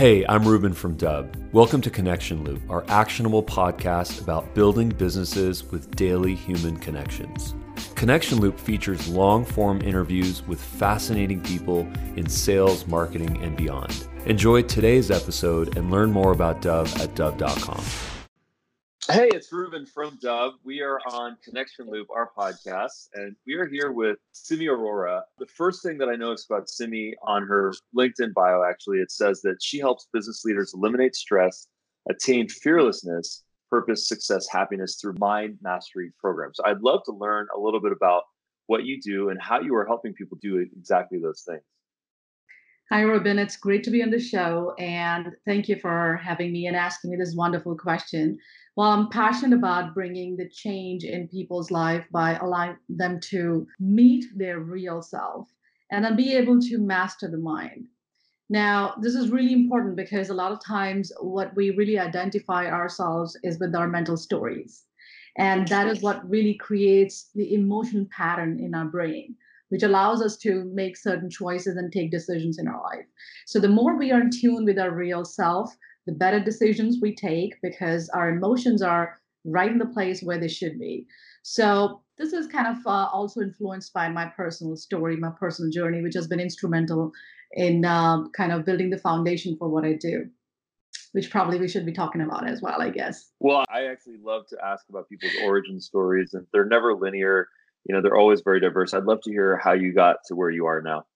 Hey, I'm Ruben from Dubb. Welcome to Connection Loop, our actionable podcast about building businesses with daily human connections. Connection Loop features long form interviews with fascinating people in sales, marketing, and beyond. Enjoy today's episode and learn more about Dubb at dubb.com. Hey, it's Ruben from Dubb. We are on Connection Loop, our podcast, and we are here with Simi Arora. The first thing that I noticed about Simi on her LinkedIn bio, actually, it says that she helps business leaders eliminate stress, attain fearlessness, purpose, success, happiness through mind mastery programs. I'd love to learn a little bit about what you do and how you are helping people do exactly those things. Hi, Ruben. It's great to be on the show. And thank you for having me and asking me this wonderful question. Well, I'm passionate about bringing the change in people's life by allowing them to meet their real self and then be able to master the mind. Now, this is really important because a lot of times what we really identify ourselves is with our mental stories. And that is what really creates the emotion pattern in our brain, which allows us to make certain choices and take decisions in our life. So, the more we are in tune with our real self, the better decisions we take because our emotions are right in the place where they should be. So this is kind of uh, also influenced by my personal story, my personal journey, which has been instrumental in uh, kind of building the foundation for what I do, which probably we should be talking about as well, I guess. Well, I actually love to ask about people's origin stories, and they're never linear. You know, they're always very diverse. I'd love to hear how you got to where you are now.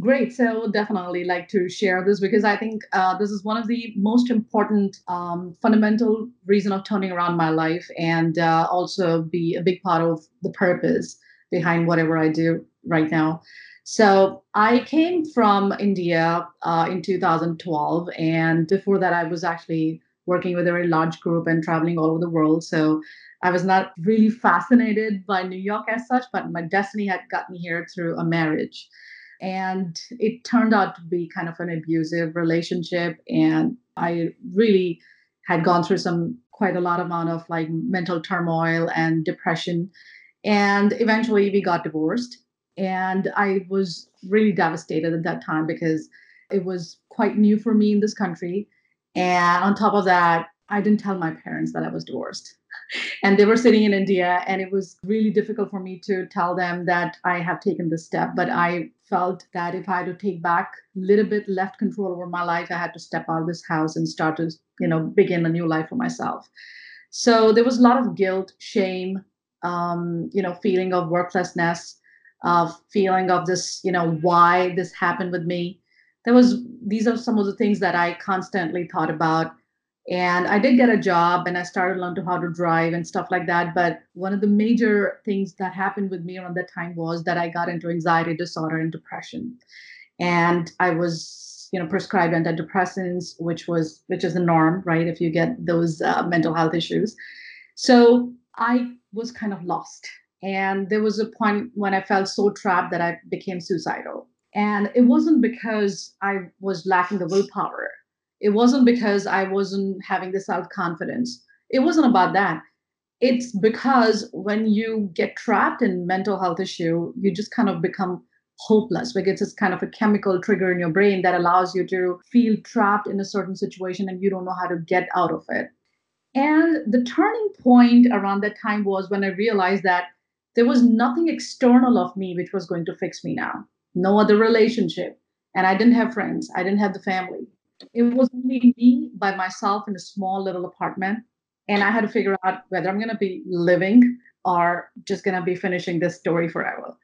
Great. So definitely like to share this because I think uh, this is one of the most important um, fundamental reason of turning around my life and uh, also be a big part of the purpose behind whatever I do right now. So I came from India uh, in 2012, and before that, I was actually working with a very large group and traveling all over the world. So I was not really fascinated by New York as such, but my destiny had got me here through a marriage and it turned out to be kind of an abusive relationship and i really had gone through some quite a lot amount of like mental turmoil and depression and eventually we got divorced and i was really devastated at that time because it was quite new for me in this country and on top of that i didn't tell my parents that i was divorced and they were sitting in India, and it was really difficult for me to tell them that I have taken this step. But I felt that if I had to take back a little bit left control over my life, I had to step out of this house and start to, you know, begin a new life for myself. So there was a lot of guilt, shame, um, you know, feeling of worthlessness, uh, feeling of this, you know, why this happened with me. There was these are some of the things that I constantly thought about and I did get a job and I started learning how to drive and stuff like that. But one of the major things that happened with me around that time was that I got into anxiety disorder and depression. And I was, you know, prescribed antidepressants, which was which is the norm, right? If you get those uh, mental health issues. So I was kind of lost. And there was a point when I felt so trapped that I became suicidal. And it wasn't because I was lacking the willpower it wasn't because I wasn't having the self confidence. It wasn't about that. It's because when you get trapped in mental health issue, you just kind of become hopeless because it's this kind of a chemical trigger in your brain that allows you to feel trapped in a certain situation and you don't know how to get out of it. And the turning point around that time was when I realized that there was nothing external of me which was going to fix me now. No other relationship. And I didn't have friends. I didn't have the family it was only me by myself in a small little apartment. And I had to figure out whether I'm going to be living or just going to be finishing this story forever.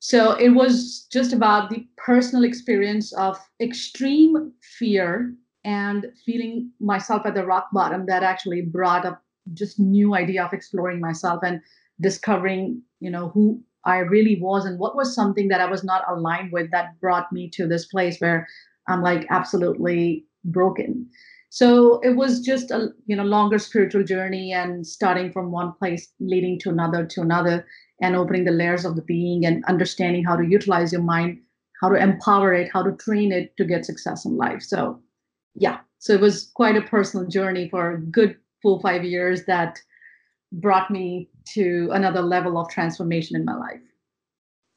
So it was just about the personal experience of extreme fear and feeling myself at the rock bottom that actually brought up just new idea of exploring myself and discovering, you know, who I really was and what was something that I was not aligned with that brought me to this place where I'm like absolutely broken. So it was just a you know longer spiritual journey and starting from one place leading to another to another and opening the layers of the being and understanding how to utilize your mind, how to empower it, how to train it to get success in life. So yeah, so it was quite a personal journey for a good full five years that brought me to another level of transformation in my life.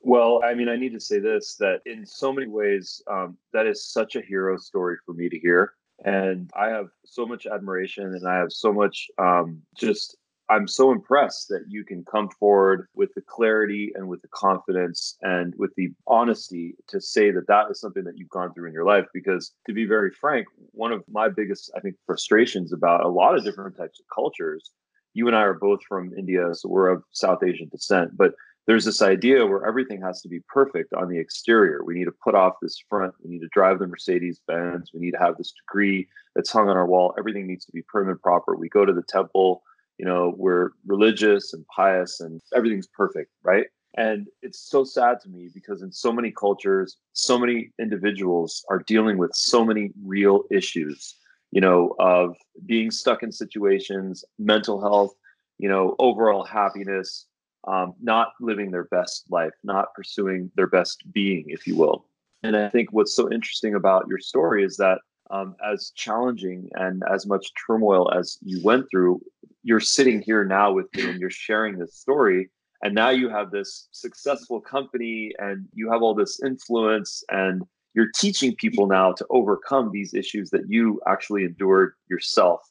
Well, I mean, I need to say this that in so many ways, um, that is such a hero story for me to hear. And I have so much admiration and I have so much um, just I'm so impressed that you can come forward with the clarity and with the confidence and with the honesty to say that that is something that you've gone through in your life. Because to be very frank, one of my biggest, I think, frustrations about a lot of different types of cultures, you and I are both from India, so we're of South Asian descent, but there's this idea where everything has to be perfect on the exterior. We need to put off this front. We need to drive the Mercedes Benz. We need to have this degree that's hung on our wall. Everything needs to be prim and proper. We go to the temple you know we're religious and pious and everything's perfect right and it's so sad to me because in so many cultures so many individuals are dealing with so many real issues you know of being stuck in situations mental health you know overall happiness um, not living their best life not pursuing their best being if you will and i think what's so interesting about your story is that um, as challenging and as much turmoil as you went through, you're sitting here now with me and you're sharing this story. And now you have this successful company and you have all this influence and you're teaching people now to overcome these issues that you actually endured yourself.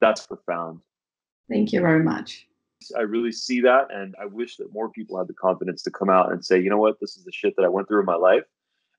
That's profound. Thank you very much. I really see that. And I wish that more people had the confidence to come out and say, you know what, this is the shit that I went through in my life.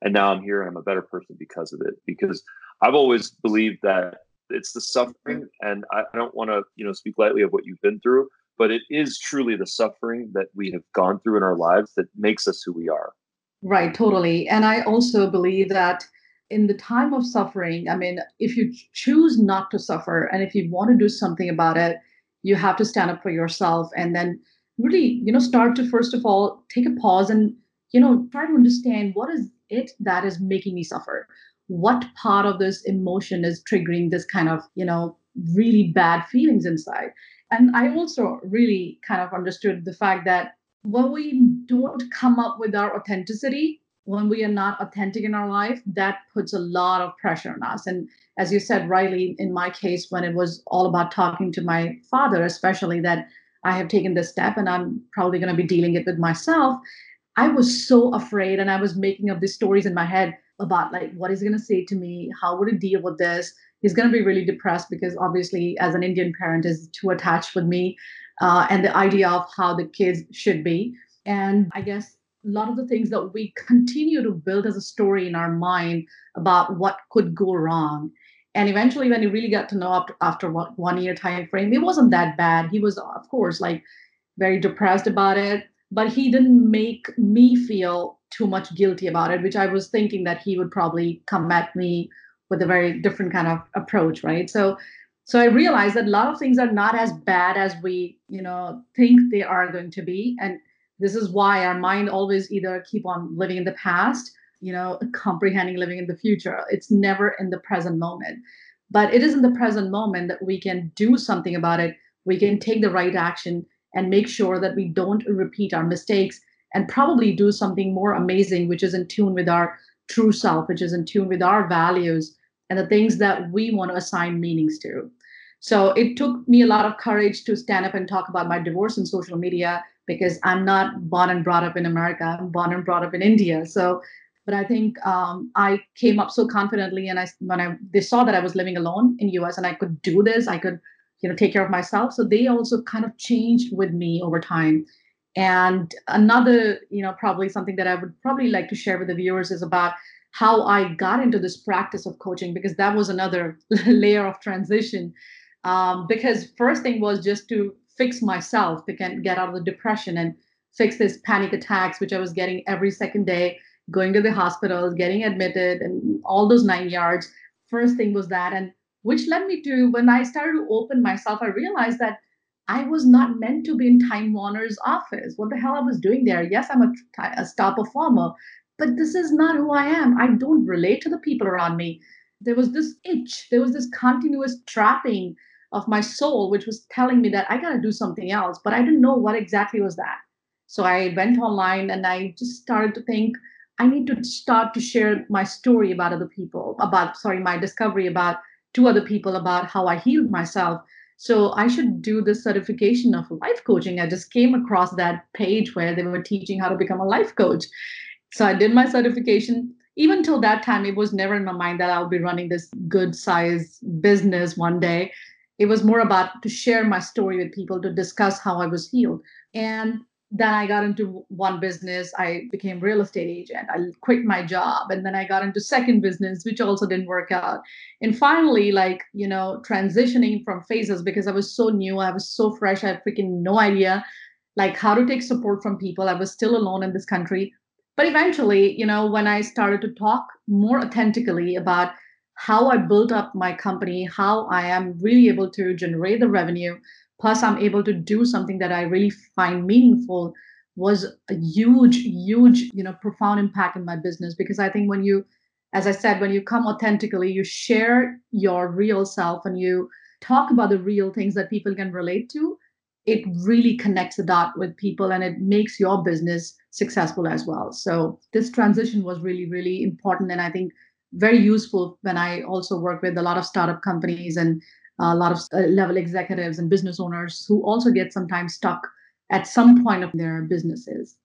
And now I'm here and I'm a better person because of it. Because I've always believed that it's the suffering, and I, I don't want to, you know, speak lightly of what you've been through, but it is truly the suffering that we have gone through in our lives that makes us who we are. Right, totally. And I also believe that in the time of suffering, I mean, if you choose not to suffer and if you want to do something about it, you have to stand up for yourself and then really, you know, start to first of all take a pause and, you know, try to understand what is it that is making me suffer? What part of this emotion is triggering this kind of you know really bad feelings inside? And i also really kind of understood the fact that when we don't come up with our authenticity when we are not authentic in our life that puts a lot of pressure on us. And as you said rightly in my case when it was all about talking to my father especially that i have taken this step and i'm probably going to be dealing it with myself i was so afraid and i was making up these stories in my head about like what he's going to say to me how would he deal with this? He's going to be really depressed because obviously as an indian parent is too attached with me uh, and the idea of how the kids should be. And i guess a lot of the things that we continue to build as a story in our mind about what could go wrong and eventually when he really got to know after, after one year time frame it wasn't that bad he was of course like very depressed about it but he didn't make me feel too much guilty about it, which I was thinking that he would probably come at me with a very different kind of approach, right? So so I realized that a lot of things are not as bad as we, you know, think they are going to be. And this is why our mind always either keep on living in the past, you know, comprehending living in the future. It's never in the present moment. But it is in the present moment that we can do something about it. We can take the right action and make sure that we don't repeat our mistakes and probably do something more amazing, which is in tune with our true self, which is in tune with our values and the things that we want to assign meanings to. So it took me a lot of courage to stand up and talk about my divorce in social media because I'm not born and brought up in America. I'm born and brought up in India. So, but I think um, I came up so confidently, and I when I they saw that I was living alone in US and I could do this, I could you know take care of myself. So they also kind of changed with me over time and another, you know, probably something that I would probably like to share with the viewers is about how I got into this practice of coaching because that was another layer of transition. Um, because first thing was just to fix myself to get, out of the depression and fix these panic attacks, which I was getting every second day, going to the hospitals, getting admitted, and all those nine yards. First thing was that, and which led me to when I started to open myself, I realized that I was not meant to be in Time Warner's office. What the hell I was doing there? Yes, I'm a, a star performer, but this is not who I am. I don't relate to the people around me. There was this itch, there was this continuous trapping of my soul, which was telling me that I got to do something else, but I didn't know what exactly was that. So I went online and I just started to think I need to start to share my story about other people, about, sorry, my discovery about to other people about how I healed myself so I should do this certification of life coaching. I just came across that page where they were teaching how to become a life coach. So I did my certification. even till that time, it was never in my mind that I'll be running this good size business one day. It was more about to share my story with people, to discuss how I was healed. And then I got into one business. I became real estate agent. I quit my job, and then I got into second business, which also didn't work out. And finally, like you know, transitioning from phases because I was so new, I was so fresh, I had freaking no idea like how to take support from people. I was still alone in this country. But eventually, you know, when I started to talk more authentically about how I built up my company, how I am really able to generate the revenue, plus I'm able to do something that I really find meaningful was a huge, huge, you know, profound impact in my business. Because I think when you, as I said, when you come authentically, you share your real self and you talk about the real things that people can relate to, it really connects the dot with people and it makes your business successful as well. So this transition was really, really important. And I think very useful when I also work with a lot of startup companies and a lot of uh, level executives and business owners who also get sometimes stuck at some point of their businesses.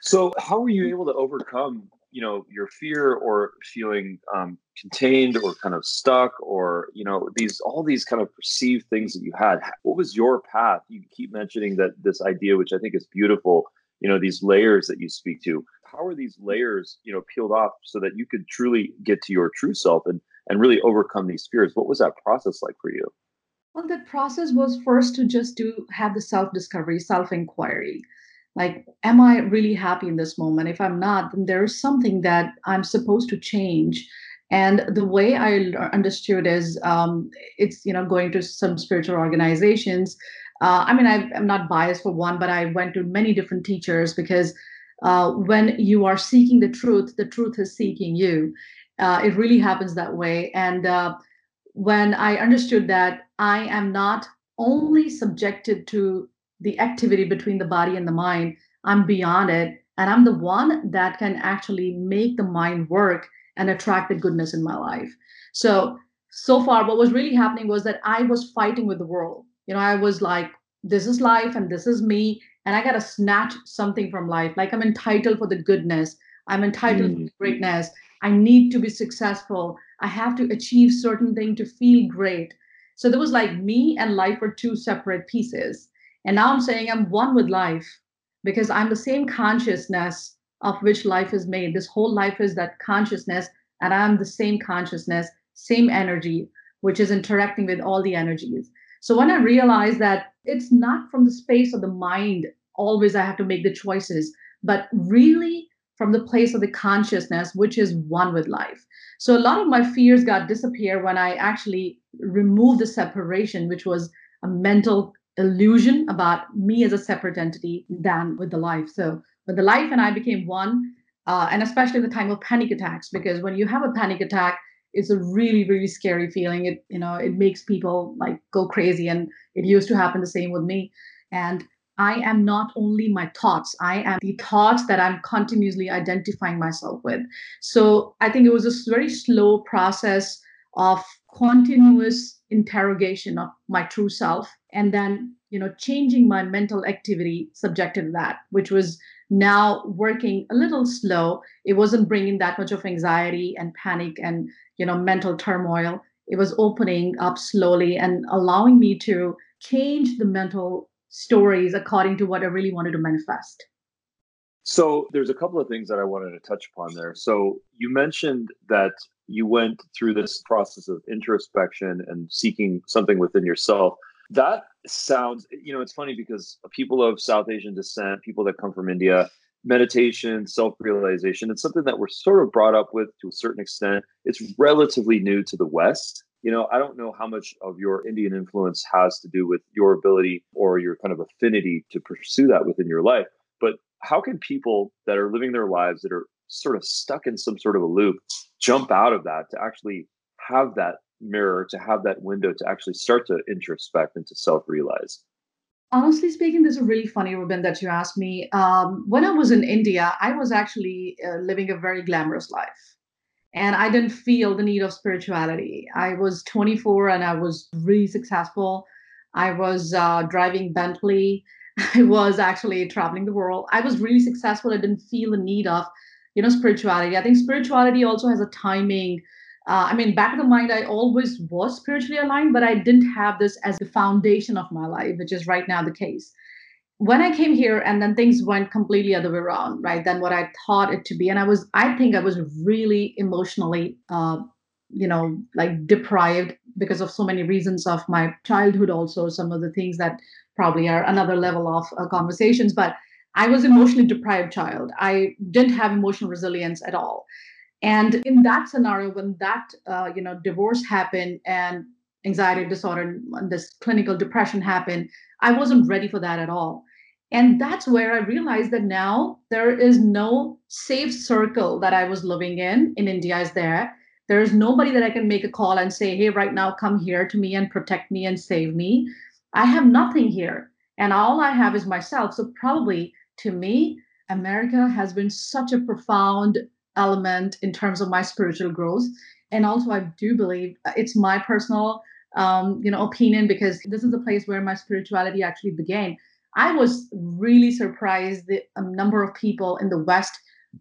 So, how were you able to overcome you know your fear or feeling um, contained or kind of stuck or you know these all these kind of perceived things that you had? What was your path? You keep mentioning that this idea which i think is beautiful you know these layers that you speak to how are these layers you know peeled off so that you could truly get to your true self and and really overcome these fears? What was that process like for you? Well that process was first to just do have the self discovery self inquiry like am i really happy in this moment? If i'm not then there is something that i'm supposed to change. And the way i understood is um, it's you know going to some spiritual organizations. Uh, i mean I, am not biased for one but i went to many different teachers because uh, when you are seeking the truth the truth is seeking you uh, it really happens that way and uh, when i understood that i am not only subjected to the activity between the body and the mind. I'm beyond it. And I'm the one that can actually make the mind work and attract the goodness in my life. So, so far, what was really happening was that I was fighting with the world. You know, I was like, this is life and this is me. And I got to snatch something from life. Like I'm entitled for the goodness, I'm entitled mm-hmm. for greatness. I need to be successful. I have to achieve certain thing to feel great. So there was like me and life were two separate pieces. And now I'm saying I'm one with life because I'm the same consciousness of which life is made. This whole life is that consciousness, and I'm the same consciousness, same energy, which is interacting with all the energies. So when I realized that it's not from the space of the mind, always I have to make the choices, but really from the place of the consciousness, which is one with life. So a lot of my fears got disappear when I actually removed the separation, which was a mental illusion about me as a separate entity than with the life. So when the life and I became one, uh, and especially the time of panic attacks, because when you have a panic attack, it's a really really scary feeling. It you know it makes people like go crazy, and it used to happen the same with me. And I am not only my thoughts, I am the thoughts that I'm continuously identifying myself with. So I think it was a very slow process of continuous interrogation of my true self and then you know changing my mental activity subjected to that which was now working a little slow it wasn't bringing that much of anxiety and panic and you know mental turmoil it was opening up slowly and allowing me to change the mental stories according to what i really wanted to manifest so there's a couple of things that i wanted to touch upon there so you mentioned that you went through this process of introspection and seeking something within yourself that sounds, you know, it's funny because people of South Asian descent, people that come from India, meditation, self realization, it's something that we're sort of brought up with to a certain extent. It's relatively new to the West. You know, I don't know how much of your Indian influence has to do with your ability or your kind of affinity to pursue that within your life. But how can people that are living their lives that are sort of stuck in some sort of a loop jump out of that to actually have that mirror to have that window to actually start to introspect and to self-realize honestly speaking this is really funny ruben that you asked me um, when i was in india i was actually uh, living a very glamorous life and i didn't feel the need of spirituality. I was 24 and i was really successful. I was uh, driving bentley. I was actually traveling the world. I was really successful. I didn't feel the need of you know spirituality. I think spirituality also has a timing. Uh, i mean back of the mind i always was spiritually aligned but i didn't have this as the foundation of my life which is right now the case when i came here and then things went completely other way around right than what i thought it to be. And i was i think i was really emotionally uh, you know like deprived because of so many reasons of my childhood also some of the things that probably are another level of uh, conversations. But i was emotionally deprived child. I didn't have emotional resilience at all. And in that scenario when that uh, you know divorce happened and anxiety disorder and this clinical depression happened i wasn't ready for that at all and that's where i realized that now there is no safe circle that i was living in in india is there there is nobody that I can make a call and say, hey, right now, come here to me and protect me and save me. I have nothing here. And all I have is myself. So, probably to me, America has been such a profound element in terms of my spiritual growth. And also, I do believe uh, it's my personal, um, you know, opinion because this is the place where my spirituality actually began. I was really surprised the um, number of people in the West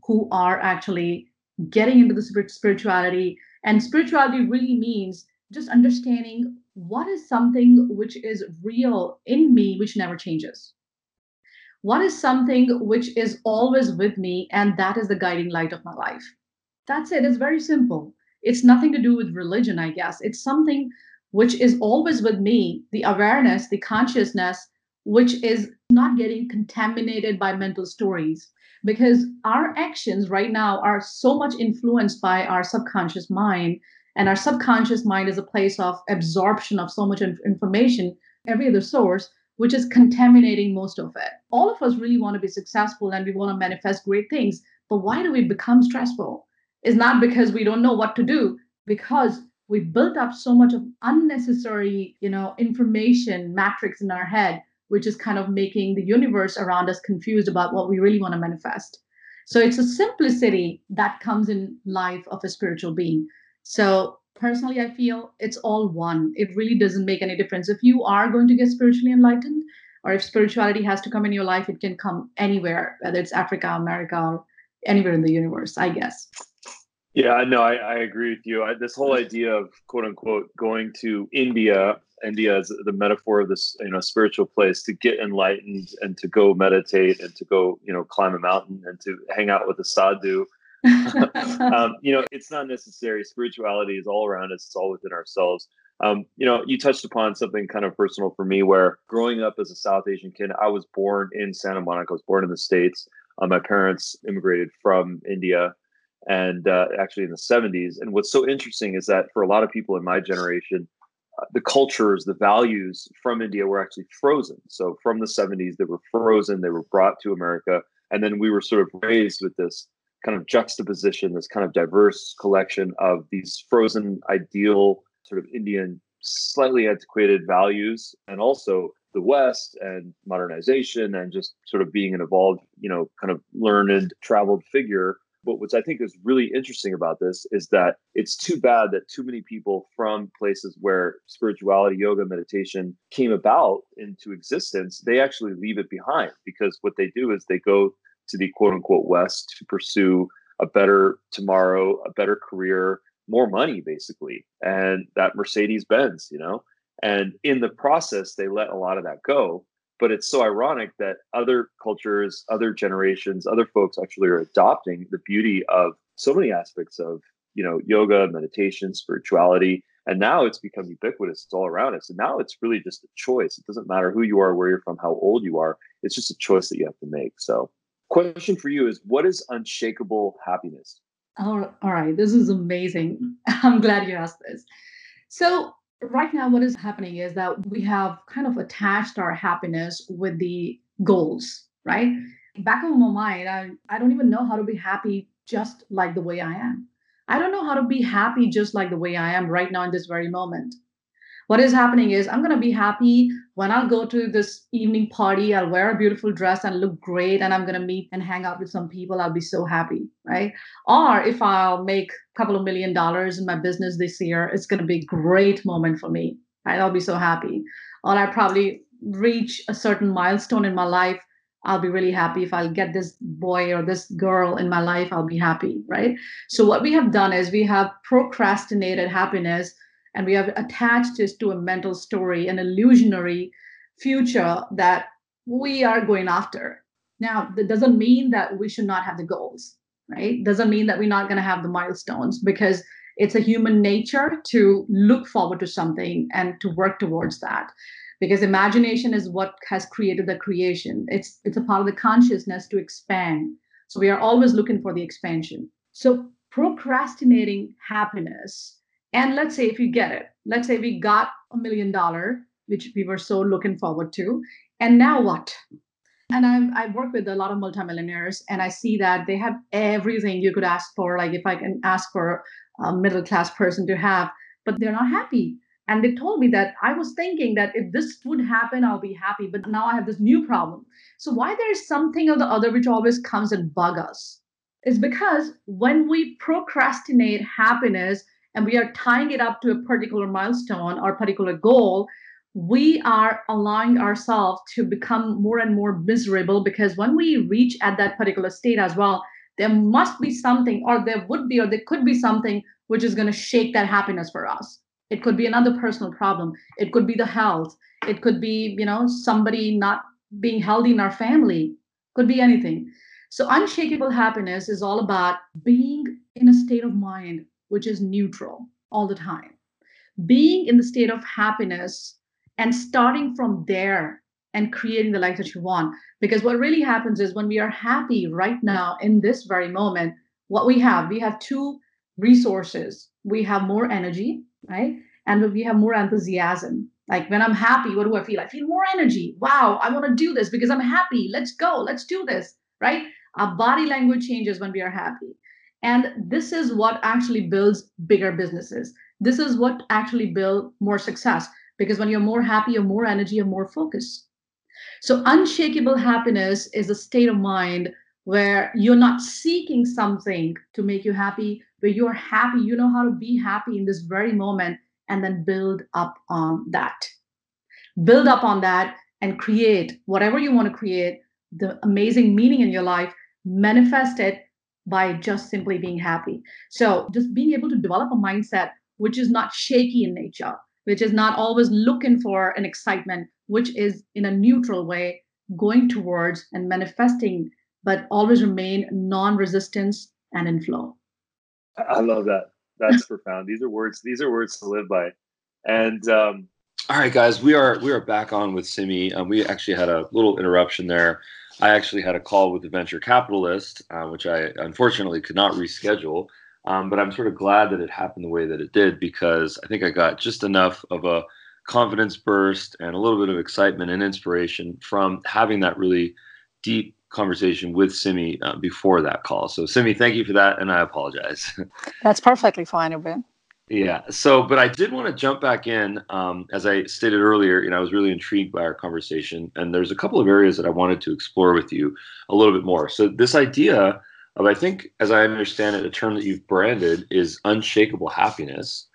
who are actually getting into the spirituality. And spirituality really means just understanding what is something which is real in me, which never changes. What is something which is always with me, and that is the guiding light of my life. That's it. It's very simple. It's nothing to do with religion, I guess. It's something which is always with me the awareness, the consciousness, which is not getting contaminated by mental stories. Because our actions right now are so much influenced by our subconscious mind and our subconscious mind is a place of absorption of so much information every other source which is contaminating most of it. All of us really want to be successful and we want to manifest great things but why do we become stressful? Is not because we don't know what to do because we built up so much of unnecessary you know information matrix in our head which is kind of making the universe around us confused about what we really want to manifest. So it's a simplicity that comes in life of a spiritual being. So personally, I feel it's all one. It really doesn't make any difference. If you are going to get spiritually enlightened, or if spirituality has to come in your life, it can come anywhere, whether it's Africa, America, or anywhere in the universe, I guess. Yeah, no, I, I agree with you. I, this whole idea of quote unquote going to India India is the metaphor of this, you know, spiritual place to get enlightened and to go meditate and to go, you know, climb a mountain and to hang out with a sadhu. um, you know, it's not necessary. Spirituality is all around us. It's all within ourselves. Um, you know, you touched upon something kind of personal for me where growing up as a South Asian kid, I was born in Santa Monica. I was born in the States. Uh, my parents immigrated from India and uh, actually in the 70s. And what's so interesting is that for a lot of people in my generation, the cultures, the values from India were actually frozen. So from the 70s, they were frozen, they were brought to America. And then we were sort of raised with this kind of juxtaposition, this kind of diverse collection of these frozen, ideal, sort of Indian, slightly antiquated values, and also the West and modernization and just sort of being an evolved, you know, kind of learned, traveled figure but what I think is really interesting about this is that it's too bad that too many people from places where spirituality, yoga, meditation came about into existence, they actually leave it behind because what they do is they go to the quote unquote West to pursue a better tomorrow, a better career, more money, basically, and that Mercedes Benz, you know. And in the process, they let a lot of that go but it's so ironic that other cultures other generations other folks actually are adopting the beauty of so many aspects of you know yoga meditation spirituality and now it's become ubiquitous it's all around us and now it's really just a choice. It doesn't matter who you are where you're from how old you are it's just a choice that you have to make. So question for you is what is unshakable happiness? All right this is amazing. I'm glad you asked this. So right now what is happening is that we have kind of attached our happiness with the goals right? Back in my mind I, I don't even know how to be happy just like the way i am. I don't know how to be happy just like the way i am right now in this very moment what is happening is I'm going to be happy when I'll go to this evening party. I'll wear a beautiful dress and look great, and I'm going to meet and hang out with some people. I'll be so happy, right? Or if I'll make a couple of million dollars in my business this year, it's going to be a great moment for me, right? I'll be so happy. Or I'll probably reach a certain milestone in my life. I'll be really happy. If I'll get this boy or this girl in my life, I'll be happy, right? So, what we have done is we have procrastinated happiness and we have attached this to a mental story, an illusionary future that we are going after. Now, that doesn't mean that we should not have the goals, right? Doesn't mean that we're not going to have the milestones because it's a human nature to look forward to something and to work towards that because imagination is what has created the creation it's it's a part of the consciousness to expand so we are always looking for the expansion so procrastinating happiness and let's say if you get it let's say we got a million dollar which we were so looking forward to and now what and I, I work with a lot of multimillionaires and i see that they have everything you could ask for like if i can ask for a middle class person to have but they're not happy and they told me that I was thinking that if this would happen, I'll be happy. But now I have this new problem. So why there's something or the other which always comes and bug us is because when we procrastinate happiness and we are tying it up to a particular milestone or particular goal, we are allowing ourselves to become more and more miserable because when we reach at that particular state as well, there must be something, or there would be, or there could be something which is going to shake that happiness for us. It could be another personal problem. It could be the health. It could be you know somebody not being healthy in our family. Could be anything. So unshakable happiness is all about being in a state of mind which is neutral all the time being in the state of happiness and starting from there and creating the life that you want because what really happens is when we are happy right now in this very moment what we have we have two resources we have more energy right? And we have more enthusiasm. Like when I'm happy, what do I feel? I feel more energy. Wow, I want to do this because I'm happy. Let's go. Let's do this, right? Our body language changes when we are happy. And this is what actually builds bigger businesses. This is what actually builds more success because when you're more happy, you're more energy, you're more focused. So, unshakable happiness is a state of mind where you're not seeking something to make you happy, where you're happy, you know how to be happy in this very moment, and then build up on that. Build up on that and create whatever you want to create, the amazing meaning in your life, manifest it by just simply being happy. So, just being able to develop a mindset which is not shaky in nature, which is not always looking for an excitement, which is in a neutral way going towards and manifesting, but always remain non resistance and in flow. I love that. That's profound. These are words. These are words to live by. And um, all right, guys, we are we are back on with Simi. Um, we actually had a little interruption there. I actually had a call with the venture capitalist, uh, which I unfortunately could not reschedule. Um, but I'm sort of glad that it happened the way that it did because I think I got just enough of a confidence burst and a little bit of excitement and inspiration from having that really deep conversation with Simi uh, before that call. So, Simi, thank you for that, and I apologize. That's perfectly fine, Ruben. Yeah. So, but I did want to jump back in. Um, as I stated earlier, you know, I was really intrigued by our conversation, and there's a couple of areas that I wanted to explore with you a little bit more. So, this idea of, I think, as I understand it, a term that you've branded is unshakable happiness,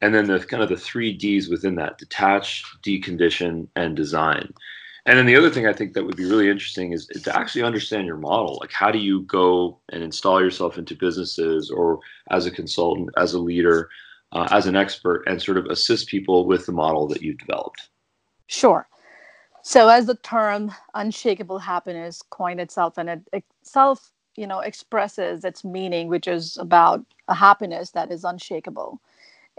and then the kind of the three D's within that: detach, decondition, and design. And then the other thing I think that would be really interesting is to actually understand your model. Like, how do you go and install yourself into businesses or as a consultant, as a leader, uh, as an expert, and sort of assist people with the model that you've developed? Sure. So, as the term unshakable happiness coined itself, and it itself, you know, expresses its meaning, which is about a happiness that is unshakable.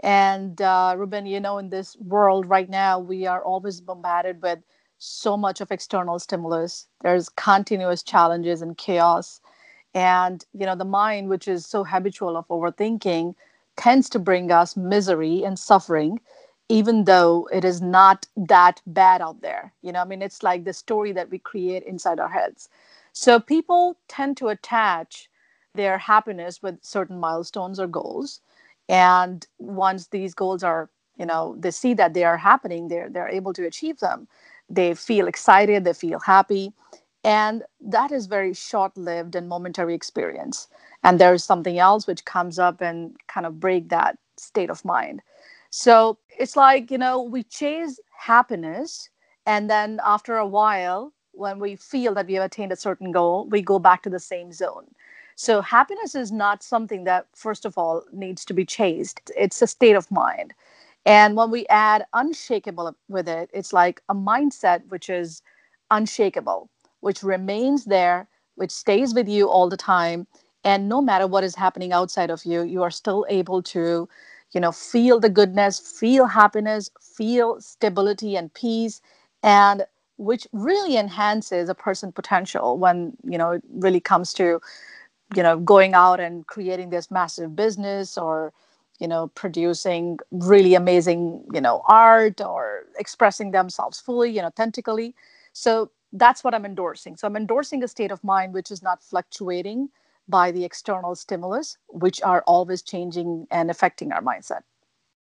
And uh, Ruben, you know, in this world right now, we are always bombarded with so much of external stimulus there's continuous challenges and chaos and you know the mind which is so habitual of overthinking tends to bring us misery and suffering even though it is not that bad out there. You know i mean it's like the story that we create inside our heads. So people tend to attach their happiness with certain milestones or goals. And once these goals are you know they see that they are happening they're they're able to achieve them they feel excited, they feel happy. And that is very short lived and momentary experience. And there's something else which comes up and kind of break that state of mind. So it's like, you know, we chase happiness. And then after a while, when we feel that we have attained a certain goal, we go back to the same zone. So, happiness is not something that, first of all, needs to be chased. It's a state of mind. And when we add unshakable with it, it's like a mindset which is unshakable, which remains there, which stays with you all the time. And no matter what is happening outside of you, you are still able to, you know, feel the goodness, feel happiness, feel stability and peace. And which really enhances a person's potential when you know it really comes to you know going out and creating this massive business or you know producing really amazing you know art or expressing themselves fully and authentically so that's what i'm endorsing so i'm endorsing a state of mind which is not fluctuating by the external stimulus which are always changing and affecting our mindset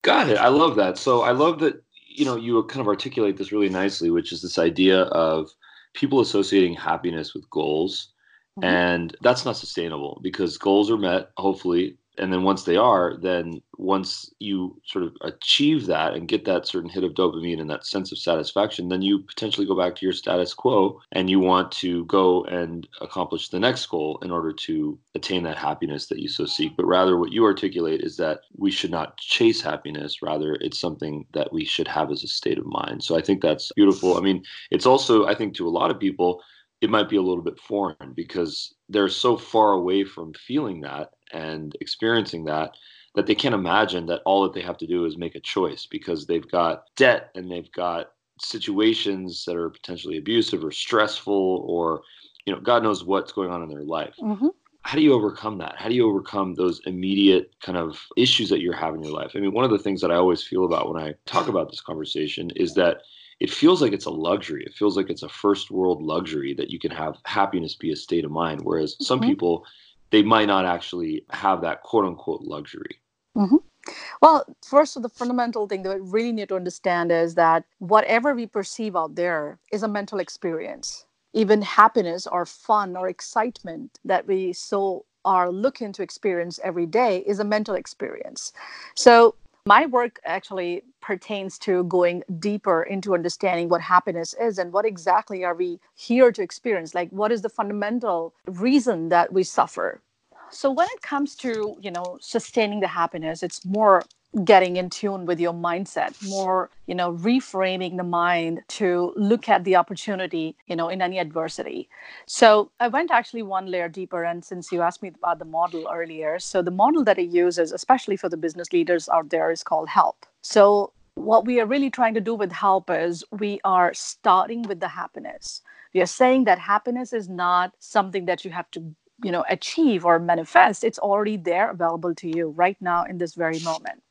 got it i love that so i love that you know you kind of articulate this really nicely which is this idea of people associating happiness with goals Mm-hmm. And that's not sustainable because goals are met, hopefully. And then once they are, then once you sort of achieve that and get that certain hit of dopamine and that sense of satisfaction, then you potentially go back to your status quo and you want to go and accomplish the next goal in order to attain that happiness that you so seek. But rather, what you articulate is that we should not chase happiness. Rather, it's something that we should have as a state of mind. So I think that's beautiful. I mean, it's also, I think, to a lot of people, it might be a little bit foreign because they're so far away from feeling that and experiencing that that they can't imagine that all that they have to do is make a choice because they've got debt and they've got situations that are potentially abusive or stressful or you know god knows what's going on in their life. Mm-hmm. how do you overcome that? How do you overcome those immediate kind of issues that you're having in your life? I mean one of the things that i always feel about when i talk about this conversation is that it feels like it's a luxury. It feels like it's a first world luxury that you can have happiness be a state of mind. Whereas mm-hmm. some people, they might not actually have that quote unquote luxury. Mm-hmm. Well, first, of the fundamental thing that we really need to understand is that whatever we perceive out there is a mental experience. Even happiness or fun or excitement that we so are looking to experience every day is a mental experience. So my work actually pertains to going deeper into understanding what happiness is and what exactly are we here to experience like what is the fundamental reason that we suffer. So when it comes to you know sustaining the happiness it's more getting in tune with your mindset more you know reframing the mind to look at the opportunity you know in any adversity. So i went actually one layer deeper and since you asked me about the model earlier so the model that i use is especially for the business leaders out there is called help. So what we are really trying to do with help is we are starting with the happiness. We are saying that happiness is not something that you have to you know achieve or manifest it's already there available to you right now in this very moment.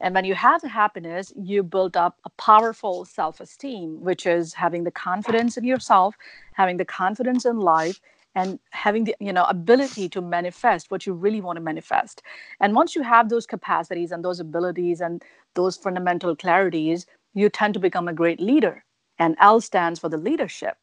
And when you have the happiness you build up a powerful self-esteem which is having the confidence in yourself having the confidence in life and having the you know ability to manifest what you really want to manifest. And once you have those capacities and those abilities and those fundamental clarities you tend to become a great leader. And l stands for the leadership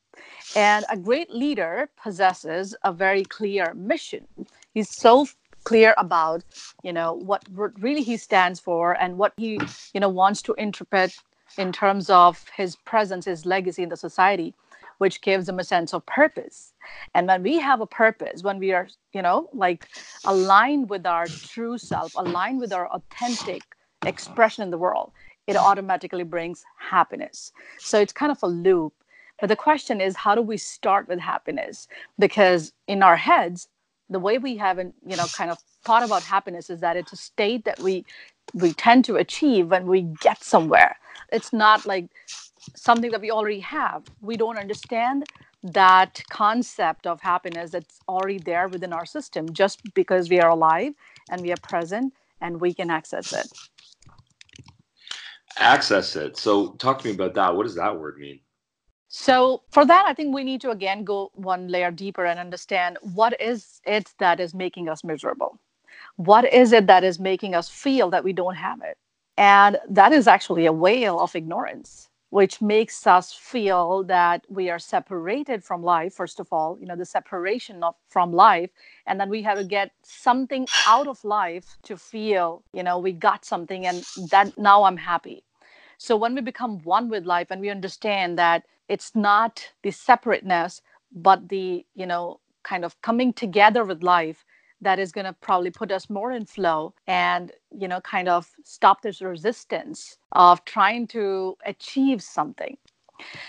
and a great leader possesses a very clear mission. He's so clear about, you know, what really he stands for and what he, you know, wants to interpret in terms of his presence, his legacy in the society, which gives him a sense of purpose. And when we have a purpose, when we are, you know, like aligned with our true self, aligned with our authentic expression in the world, it automatically brings happiness. So it's kind of a loop but the question is, how do we start with happiness? Because in our heads, the way we haven't, you know, kind of thought about happiness is that it's a state that we we tend to achieve when we get somewhere. It's not like something that we already have. We don't understand that concept of happiness that's already there within our system just because we are alive and we are present and we can access it. Access it. So talk to me about that. What does that word mean? So for that, I think we need to again go one layer deeper and understand what is it that is making us miserable? What is it that is making us feel that we don't have it? And that is actually a veil of ignorance, which makes us feel that we are separated from life, first of all, you know, the separation of from life. And then we have to get something out of life to feel, you know, we got something and that now I'm happy. So when we become one with life and we understand that it's not the separateness but the you know kind of coming together with life that is going to probably put us more in flow and you know kind of stop this resistance of trying to achieve something.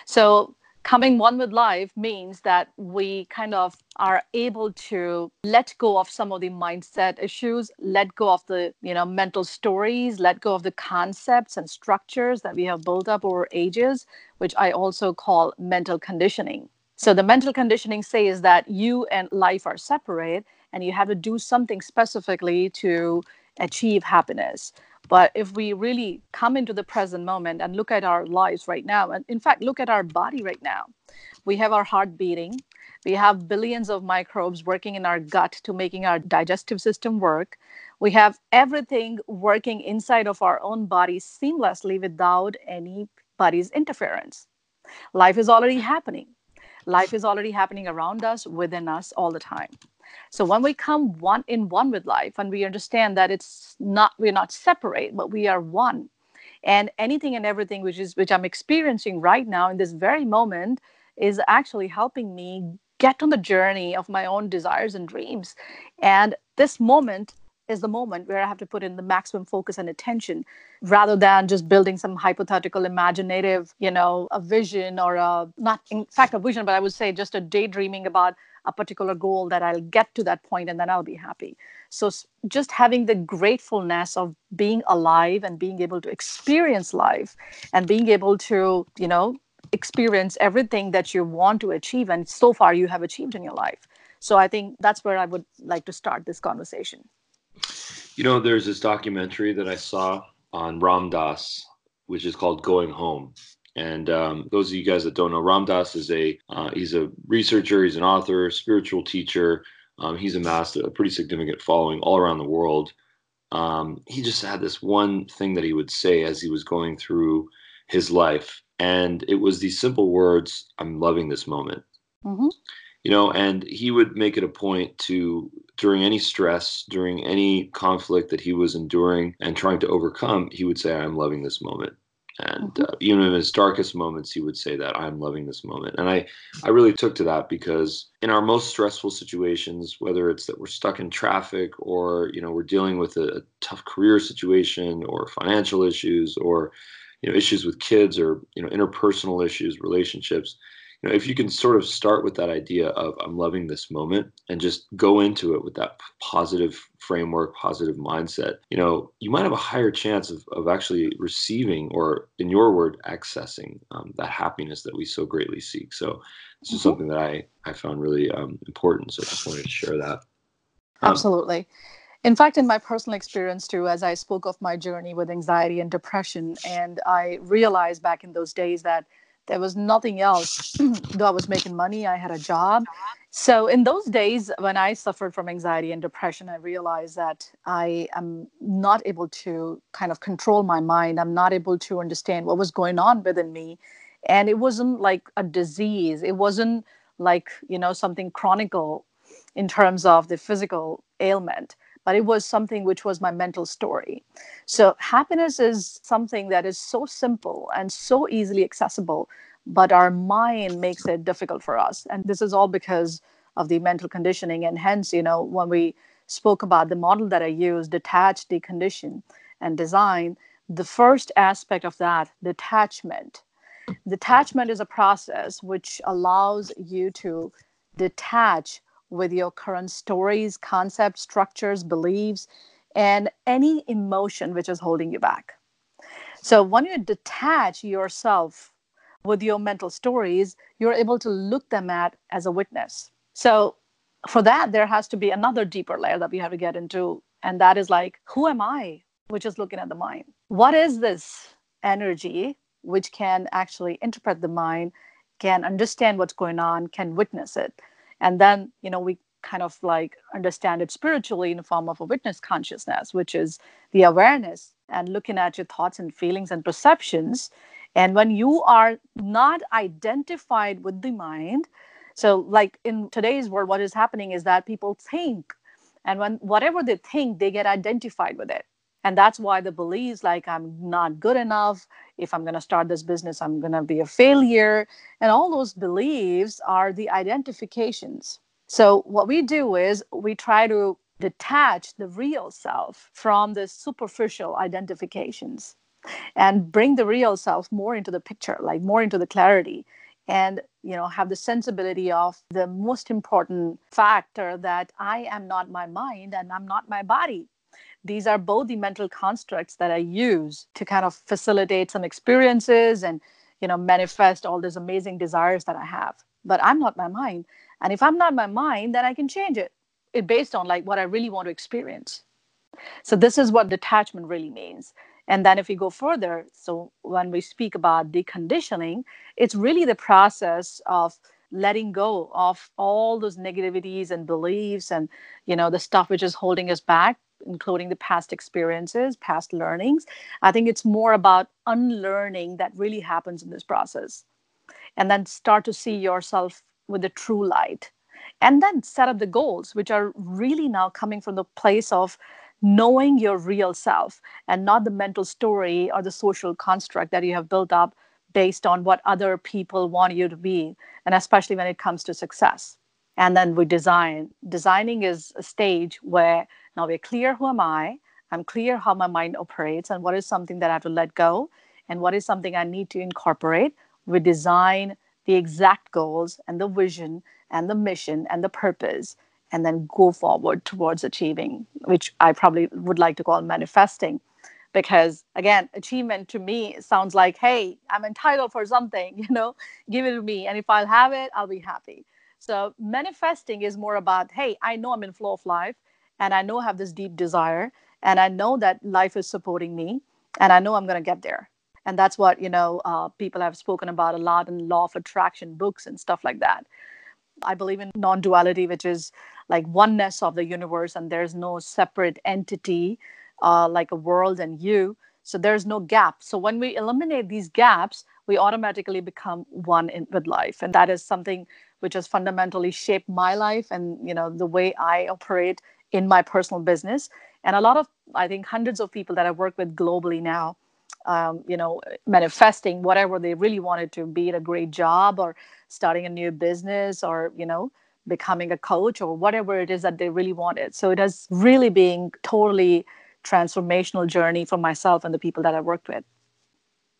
So coming one with life means that we kind of are able to let go of some of the mindset issues let go of the you know mental stories let go of the concepts and structures that we have built up over ages which i also call mental conditioning so the mental conditioning says that you and life are separate and you have to do something specifically to achieve happiness. But if we really come into the present moment and look at our lives right now, and in fact, look at our body right now, we have our heart beating. We have billions of microbes working in our gut to making our digestive system work. We have everything working inside of our own body seamlessly without anybody's interference. Life is already happening. Life is already happening around us, within us, all the time. So when we come one in one with life and we understand that it's not we're not separate, but we are one. And anything and everything which is which I'm experiencing right now in this very moment is actually helping me get on the journey of my own desires and dreams. And this moment is the moment where I have to put in the maximum focus and attention rather than just building some hypothetical, imaginative, you know, a vision or a not in fact a vision, but I would say just a daydreaming about a particular goal that I'll get to that point and then I'll be happy. So just having the gratefulness of being alive and being able to experience life and being able to, you know, experience everything that you want to achieve and so far you have achieved in your life. So I think that's where I would like to start this conversation. You know, there's this documentary that I saw on Ram Dass, which is called Going Home. And um, those of you guys that don't know, Ram Dass is a uh, he's a researcher, he's an author, spiritual teacher. Um, he's amassed a pretty significant following all around the world. Um, he just had this one thing that he would say as he was going through his life, and it was these simple words: "I'm loving this moment." Mm-hmm. You know, and he would make it a point to during any stress, during any conflict that he was enduring and trying to overcome, he would say, "I'm loving this moment." And mm-hmm. uh, even in his darkest moments he would say that i'm loving this moment and i i really took to that because in our most stressful situations whether it's that we're stuck in traffic or you know we're dealing with a, a tough career situation or financial issues or you know issues with kids or you know interpersonal issues relationships you know, if you can sort of start with that idea of I'm loving this moment and just go into it with that positive framework, positive mindset, you know, you might have a higher chance of, of actually receiving or, in your word, accessing um, that happiness that we so greatly seek. So this is mm-hmm. something that I, I found really um, important. So I just wanted to share that. Um, Absolutely. In fact, in my personal experience too, as I spoke of my journey with anxiety and depression, and I realized back in those days that there was nothing else. Though I was making money, I had a job. So, in those days when I suffered from anxiety and depression, I realized that I am not able to kind of control my mind. I'm not able to understand what was going on within me. And it wasn't like a disease, it wasn't like, you know, something chronicle in terms of the physical ailment but it was something which was my mental story. So, happiness is something that is so simple and so easily accessible, but our mind makes it difficult for us. And this is all because of the mental conditioning. And hence, you know, when we spoke about the model that I use, detach, decondition, and design, the first aspect of that, detachment. Detachment is a process which allows you to detach with your current stories, concepts, structures, beliefs, and any emotion which is holding you back. So when you detach yourself with your mental stories, you're able to look them at as a witness. So for that, there has to be another deeper layer that we have to get into. And that is like, who am I? Which is looking at the mind. What is this energy which can actually interpret the mind, can understand what's going on, can witness it? And then you know we kind of like understand it spiritually in the form of a witness consciousness which is the awareness and looking at your thoughts and feelings and perceptions. And when you are not identified with the mind so like in today's world what is happening is that people think and when whatever they think they get identified with it and that's why the beliefs like i'm not good enough. If i'm going to start this business i'm going to be a failure. And all those beliefs are the identifications. So what we do is we try to detach the real self from the superficial identifications and bring the real self more into the picture like more into the clarity and you know have the sensibility of the most important factor that i am not my mind and i'm not my body these are both the mental constructs that i use to kind of facilitate some experiences and you know manifest all these amazing desires that i have. But i'm not my mind. And if i'm not my mind then i can change it it based on like what i really want to experience. So this is what detachment really means. And then if we go further, so when we speak about deconditioning, it's really the process of letting go of all those negativities and beliefs and you know the stuff which is holding us back including the past experiences past learnings. I think it's more about unlearning that really happens in this process. And then start to see yourself with the true light. And then set up the goals which are really now coming from the place of knowing your real self and not the mental story or the social construct that you have built up based on what other people want you to be and especially when it comes to success. And then we design. Designing is a stage where now we're clear who am i i'm clear how my mind operates and what is something that i have to let go and what is something i need to incorporate we design the exact goals and the vision and the mission and the purpose and then go forward towards achieving, which I probably would like to call manifesting. Because again, achievement to me sounds like, hey, I'm entitled for something, you know, give it to me. And if I'll have it, I'll be happy. So manifesting is more about, hey, I know I'm in flow of life and I know I have this deep desire and I know that life is supporting me and I know I'm going to get there. And that's what, you know, uh, people have spoken about a lot in law of attraction books and stuff like that. I believe in non duality, which is like oneness of the universe, and there's no separate entity uh, like a world and you. So there's no gap. So when we eliminate these gaps, we automatically become one in, with life. And that is something which has fundamentally shaped my life and you know the way I operate in my personal business. And a lot of, I think, hundreds of people that I work with globally now um, you know, manifesting whatever they really wanted to, be it a great job or starting a new business or, you know, becoming a coach or whatever it is that they really wanted. So it has really been totally transformational journey for myself and the people that I worked with.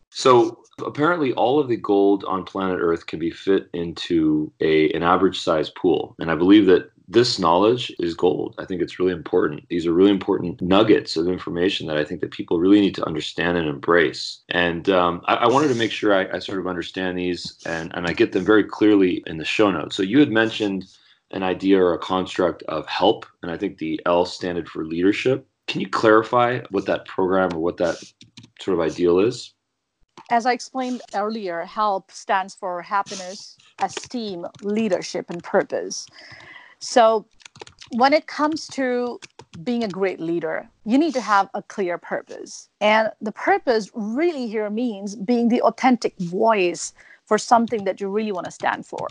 So apparently, all of the gold on planet Earth can be fit into a an average size pool, and I believe that this knowledge is gold. I think it's really important. These are really important nuggets of information that I think that people really need to understand and embrace. And um, I, I, wanted to make sure I, I, sort of understand these and, and I get them very clearly in the show notes. So you had mentioned an idea or a construct of help, and I think the L standard for leadership. Can you clarify what that program or what that sort of ideal is? As I explained earlier, HELP stands for happiness, esteem, leadership, and purpose. So, when it comes to being a great leader, you need to have a clear purpose. And the purpose really here means being the authentic voice for something that you really want to stand for.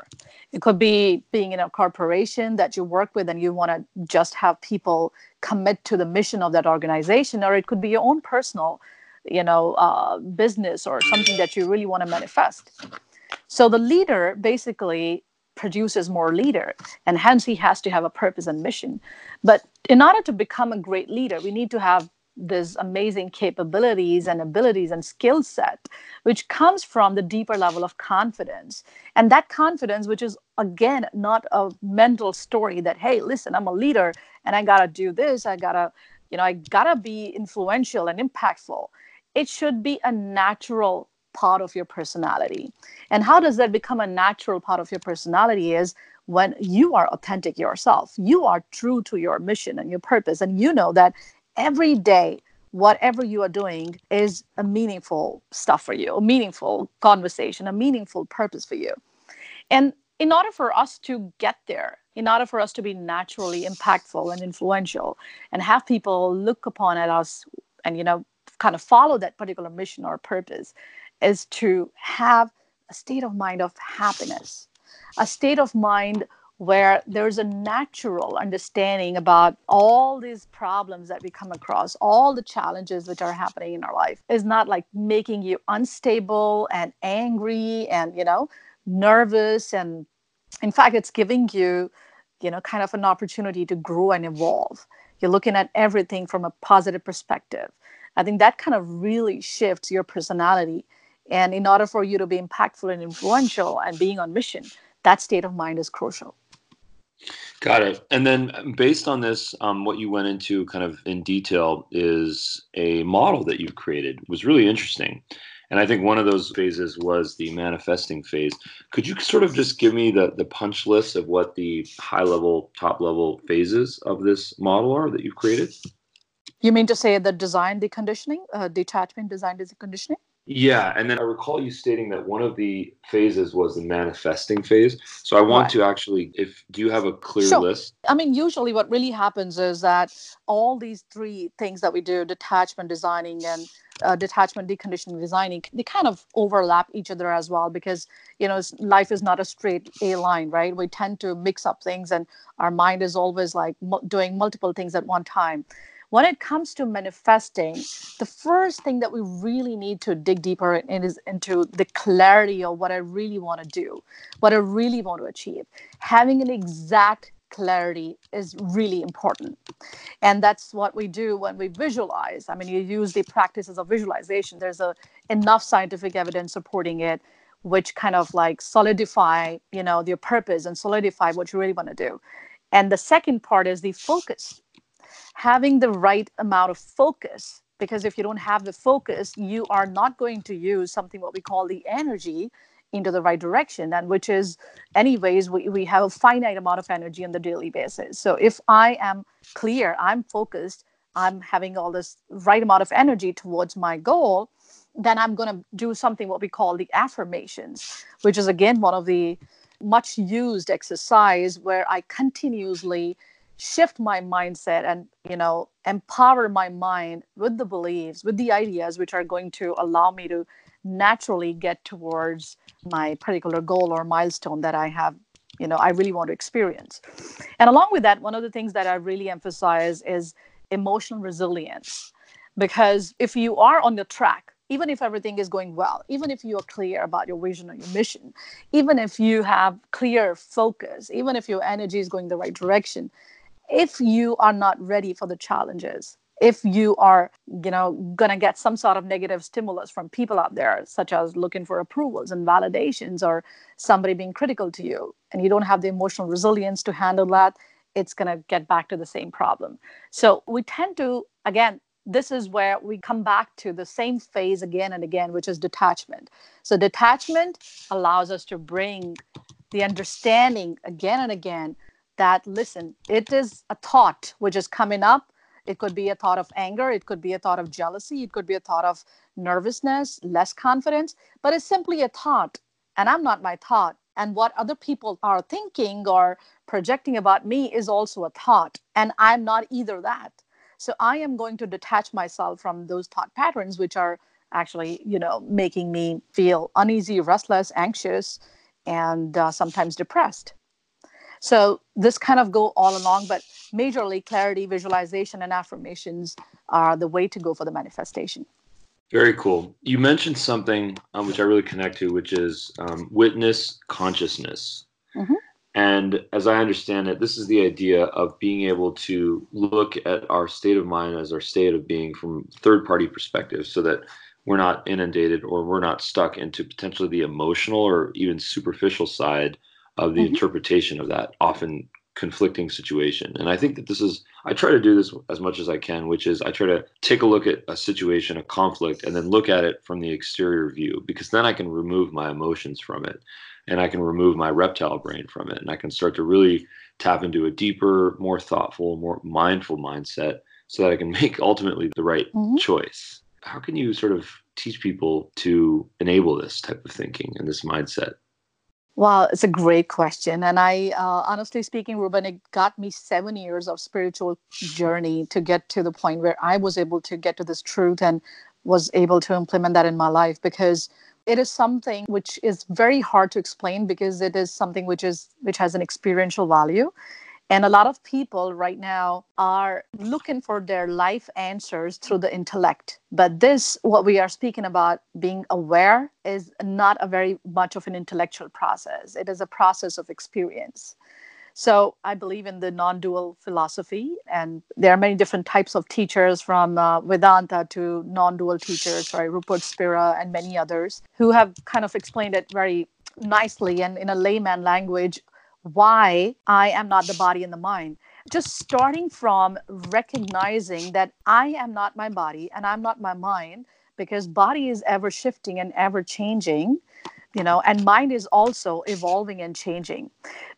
It could be being in a corporation that you work with and you want to just have people commit to the mission of that organization, or it could be your own personal, you know, uh, business or something that you really want to manifest. So the leader basically produces more leader and hence he has to have a purpose and mission. But in order to become a great leader we need to have this amazing capabilities and abilities and skill set which comes from the deeper level of confidence. And that confidence which is again not a mental story that hey listen i'm a leader and i gotta do this i gotta you know i gotta be influential and impactful. It should be a natural part of your personality. And how does that become a natural part of your personality is when you are authentic yourself. You are true to your mission and your purpose and you know that every day whatever you are doing is a meaningful stuff for you, a meaningful conversation, a meaningful purpose for you. And in order for us to get there, in order for us to be naturally impactful and influential and have people look upon at us and you know kind of follow that particular mission or purpose is to have a state of mind of happiness, a state of mind where there's a natural understanding about all these problems that we come across, all the challenges which are happening in our life, is not like making you unstable and angry and, you know, nervous. And in fact, it's giving you, you know, kind of an opportunity to grow and evolve. You're looking at everything from a positive perspective. I think that kind of really shifts your personality. And in order for you to be impactful and influential and being on mission, that state of mind is crucial. Got it. And then, um, based on this, um, what you went into kind of in detail is a model that you've created. It was really interesting. And I think one of those phases was the manifesting phase. Could you sort of just give me the, the punch list of what the high level, top level phases of this model are that you've created? You mean to say the design deconditioning, uh, detachment, design deconditioning? Yeah, and then I recall you stating that one of the phases was the manifesting phase. So I want right. to actually, if do you have a clear sure. list? I mean, usually what really happens is that all these three things that we do, detachment, designing, and uh, detachment, deconditioning, designing, they kind of overlap each other as well because you know life is not a straight A line, right? We tend to mix up things, and our mind is always like doing multiple things at one time when it comes to manifesting, the first thing that we really need to dig deeper in is into the clarity of what I really want to do, what I really want to achieve. Having an exact clarity is really important. And that's what we do when we visualize. I mean, you use the practices of visualization. There's a enough scientific evidence supporting it which kind of like solidify, you know, your purpose and solidify what you really want to do. And the second part is the focus having the right amount of focus because if you don't have the focus you are not going to use something what we call the energy into the right direction and which is anyways we, we have a finite amount of energy on the daily basis. So if i am clear i'm focused i'm having all this right amount of energy towards my goal then i'm going to do something what we call the affirmations which is again one of the much used exercise where i continuously shift my mindset and you know empower my mind with the beliefs with the ideas which are going to allow me to naturally get towards my particular goal or milestone that i have you know i really want to experience. And along with that one of the things that i really emphasize is emotional resilience. Because if you are on the track even if everything is going well even if you are clear about your vision or your mission even if you have clear focus even if your energy is going the right direction if you are not ready for the challenges if you are you know going to get some sort of negative stimulus from people out there such as looking for approvals and validations or somebody being critical to you and you don't have the emotional resilience to handle that it's going to get back to the same problem. So we tend to again this is where we come back to the same phase again and again which is detachment. So detachment allows us to bring the understanding again and again that listen it is a thought which is coming up. It could be a thought of anger. It could be a thought of jealousy. It could be a thought of nervousness less confidence but it's simply a thought. And i'm not my thought. And what other people are thinking or projecting about me is also a thought. And i'm not either that. So i am going to detach myself from those thought patterns which are actually you know making me feel uneasy restless anxious and uh, sometimes depressed so this kind of go all along, but majorly clarity, visualization, and affirmations are the way to go for the manifestation. Very cool. You mentioned something um, which I really connect to, which is um, witness consciousness. Mm-hmm. And as I understand it, this is the idea of being able to look at our state of mind as our state of being from third party perspective so that we're not inundated or we're not stuck into potentially the emotional or even superficial side of the mm-hmm. interpretation of that often conflicting situation. And I think that this is, I try to do this as much as I can, which is I try to take a look at a situation, a conflict, and then look at it from the exterior view, because then I can remove my emotions from it and I can remove my reptile brain from it. And I can start to really tap into a deeper, more thoughtful, more mindful mindset so that I can make ultimately the right mm-hmm. choice. How can you sort of teach people to enable this type of thinking and this mindset? Well, it's a great question. And I, uh, honestly speaking, Ruben, it got me seven years of spiritual journey to get to the point where I was able to get to this truth and was able to implement that in my life because it is something which is very hard to explain because it is something which is which has an experiential value and a lot of people right now are looking for their life answers through the intellect. But this, what we are speaking about, being aware, is not a very much of an intellectual process. It is a process of experience. So I believe in the non dual philosophy, and there are many different types of teachers from uh, Vedanta to non dual teachers, right? Rupert Spira and many others who have kind of explained it very nicely and in a layman language why I am not the body and the mind. Just starting from recognizing that I am not my body and I'm not my mind because body is ever shifting and ever changing you know and mind is also evolving and changing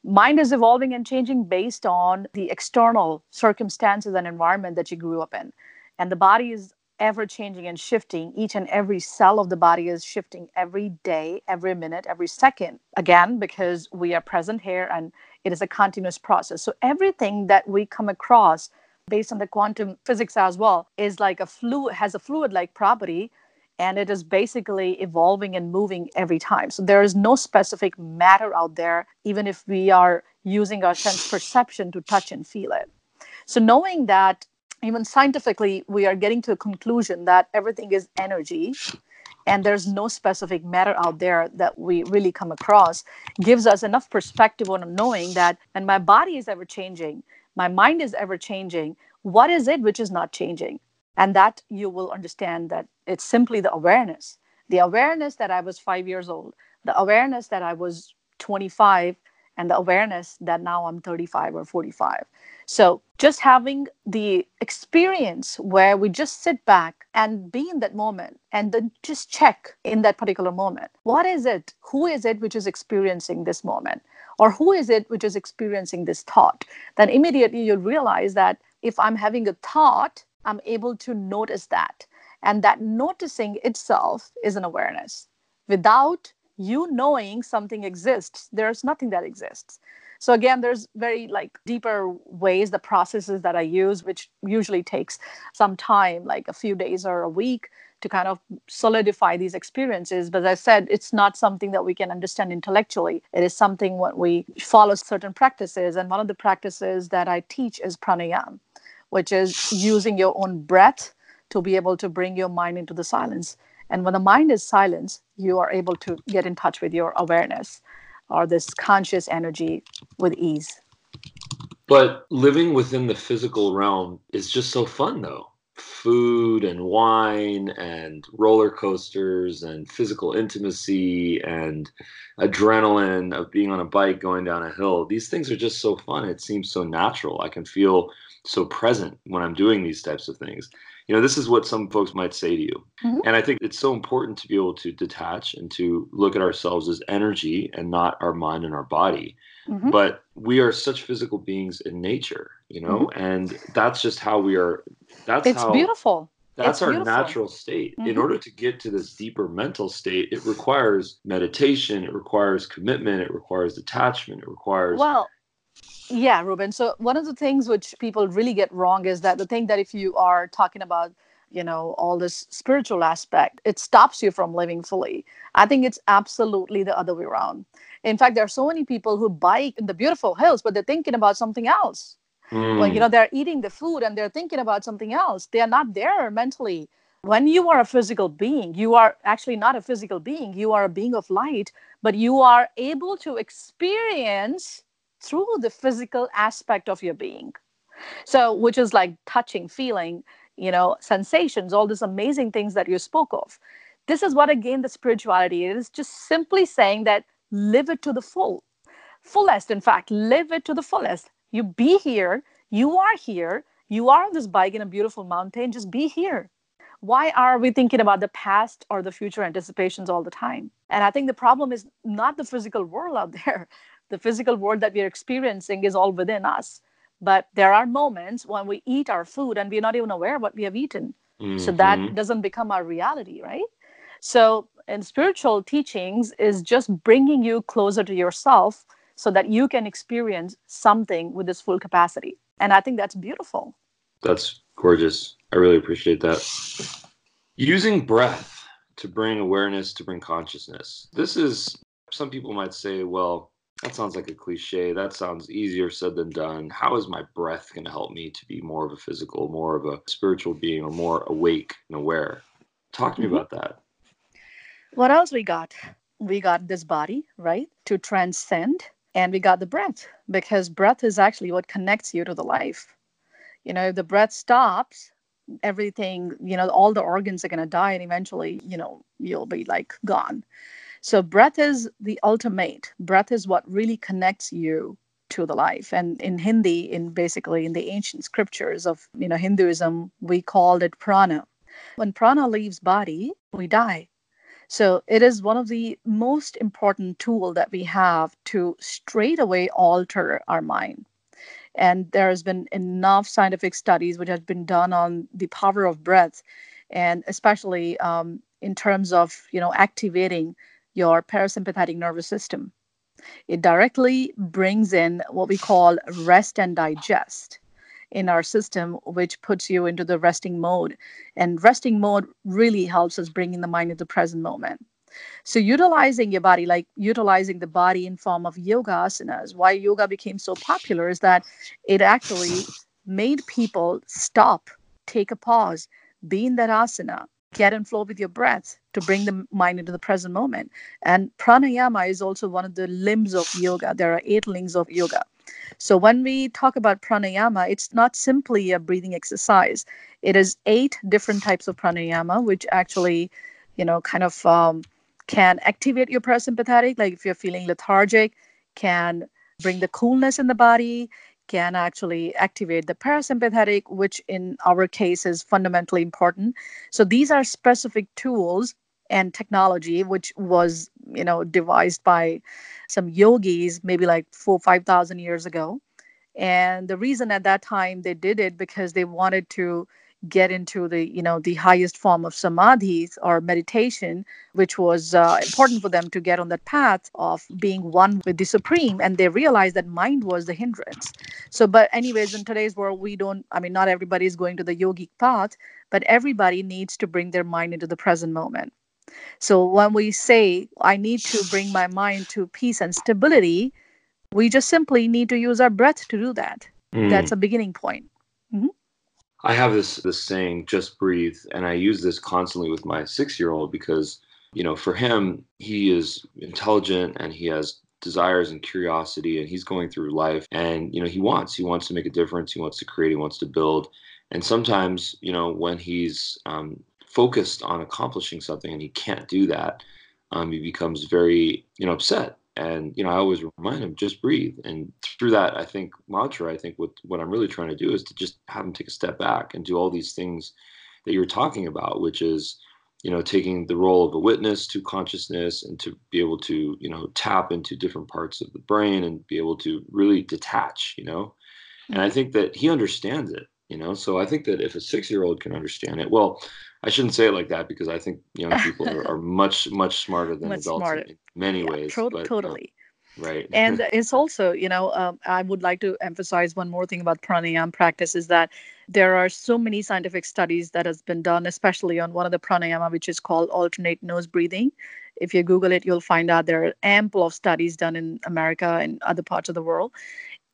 mind is evolving and changing based on the external circumstances and environment that you grew up in and the body is ever changing and shifting. Each and every cell of the body is shifting every day, every minute, every second. Again, because we are present here and it is a continuous process. So everything that we come across based on the quantum physics as well is like a fluid has a fluid like property and it is basically evolving and moving every time. So there is no specific matter out there even if we are using our sense perception to touch and feel it. So knowing that even scientifically, we are getting to a conclusion that everything is energy and there's no specific matter out there that we really come across. Gives us enough perspective on knowing that and my body is ever changing. My mind is ever changing. What is it which is not changing? And that you will understand that it's simply the awareness. The awareness that i was 5 years old the awareness that i was 25 and the awareness that now i'm 35 or 45 so just having the experience where we just sit back and be in that moment and then just check in that particular moment. What is it? Who is it which is experiencing this moment? Or who is it which is experiencing this thought? Then immediately you'll realize that if i'm having a thought i'm able to notice that. And that noticing itself is an awareness. Without you knowing something exists there's nothing that exists. So again there's very like deeper ways the processes that i use which usually takes some time like a few days or a week to kind of solidify these experiences. But as i said it's not something that we can understand intellectually. It is something what we follow certain practices. And one of the practices that i teach is pranayam which is using your own breath to be able to bring your mind into the silence and when the mind is silent you are able to get in touch with your awareness or this conscious energy with ease. But living within the physical realm is just so fun, though. Food and wine and roller coasters and physical intimacy and adrenaline of being on a bike going down a hill. These things are just so fun. It seems so natural. I can feel so present when I'm doing these types of things you know this is what some folks might say to you mm-hmm. and i think it's so important to be able to detach and to look at ourselves as energy and not our mind and our body mm-hmm. but we are such physical beings in nature you know mm-hmm. and that's just how we are that's it's how, beautiful that's it's our beautiful. natural state in mm-hmm. order to get to this deeper mental state it requires meditation it requires commitment it requires detachment it requires well yeah, Ruben. So one of the things which people really get wrong is that the thing that if you are talking about, you know, all this spiritual aspect, it stops you from living fully. I think it's absolutely the other way around. In fact, there are so many people who bike in the beautiful hills, but they're thinking about something else. Mm. When you know they're eating the food and they're thinking about something else, they are not there mentally. When you are a physical being, you are actually not a physical being. You are a being of light, but you are able to experience through the physical aspect of your being. So, which is like touching, feeling, you know, sensations, all these amazing things that you spoke of. This is what, again, the spirituality is just simply saying that live it to the full, fullest, in fact, live it to the fullest. You be here, you are here, you are on this bike in a beautiful mountain, just be here. Why are we thinking about the past or the future anticipations all the time? And I think the problem is not the physical world out there the physical world that we're experiencing is all within us. But there are moments when we eat our food and we're not even aware what we have eaten. Mm-hmm. So that mm-hmm. doesn't become our reality, right? So, in spiritual teachings, is just bringing you closer to yourself so that you can experience something with this full capacity. And I think that's beautiful. That's gorgeous. I really appreciate that. Using breath to bring awareness, to bring consciousness. This is, some people might say, well, that sounds like a cliche. That sounds easier said than done. How is my breath going to help me to be more of a physical, more of a spiritual being, or more awake and aware? Talk to me mm-hmm. about that. What else we got? We got this body, right, to transcend, and we got the breath because breath is actually what connects you to the life. You know, if the breath stops, everything, you know, all the organs are going to die, and eventually, you know, you'll be like gone. So, breath is the ultimate. Breath is what really connects you to the life. And in Hindi, in basically in the ancient scriptures of you know Hinduism, we called it prana. When prana leaves body, we die. So it is one of the most important tool that we have to straight away alter our mind. And there has been enough scientific studies which has been done on the power of breath, and especially um, in terms of you know activating your parasympathetic nervous system. It directly brings in what we call rest and digest in our system, which puts you into the resting mode. And resting mode really helps us bring in the mind into the present moment. So utilizing your body, like utilizing the body in form of yoga asanas, why yoga became so popular is that it actually made people stop, take a pause, be in that asana, get in flow with your breath to bring the mind into the present moment. And pranayama is also one of the limbs of yoga. There are eight limbs of yoga. So when we talk about pranayama, it's not simply a breathing exercise. It is eight different types of pranayama, which actually, you know, kind of um, can activate your parasympathetic. Like if you're feeling lethargic, can bring the coolness in the body, can actually activate the parasympathetic, which in our case is fundamentally important. So these are specific tools and technology which was you know devised by some yogis maybe like four five thousand years ago. And the reason at that time they did it because they wanted to get into the you know the highest form of samadhi or meditation which was uh, important for them to get on that path of being one with the supreme. And they realized that mind was the hindrance. So but anyways in today's world we don't i mean not everybody is going to the yogic path but everybody needs to bring their mind into the present moment so when we say i need to bring my mind to peace and stability we just simply need to use our breath to do that mm. that's a beginning point mm-hmm. I have this this saying, just breathe, and I use this constantly with my six year old because you know for him he is intelligent and he has desires and curiosity and he's going through life and you know he wants he wants to make a difference he wants to create he wants to build and sometimes you know when he's um, focused on accomplishing something and he can't do that um, he becomes very you know upset. And you know i always remind him just breathe. And through that i think mantra i think what what i'm really trying to do is to just have him take a step back and do all these things that you're talking about which is you know taking the role of a witness to consciousness and to be able to you know tap into different parts of the brain and be able to really detach you know? And i mm-hmm. think that he understands it you know so i think that if a six year old can understand it well I shouldn't say it like that because I think young people are, are much much smarter than much adults smarter. in many yeah, ways. To- but, totally. right. and it's also, you know, um, I would like to emphasize one more thing about pranayama practice is that there are so many scientific studies that has been done, especially on one of the pranayama, which is called alternate nose breathing. If you Google it, you'll find out there are ample of studies done in America and other parts of the world,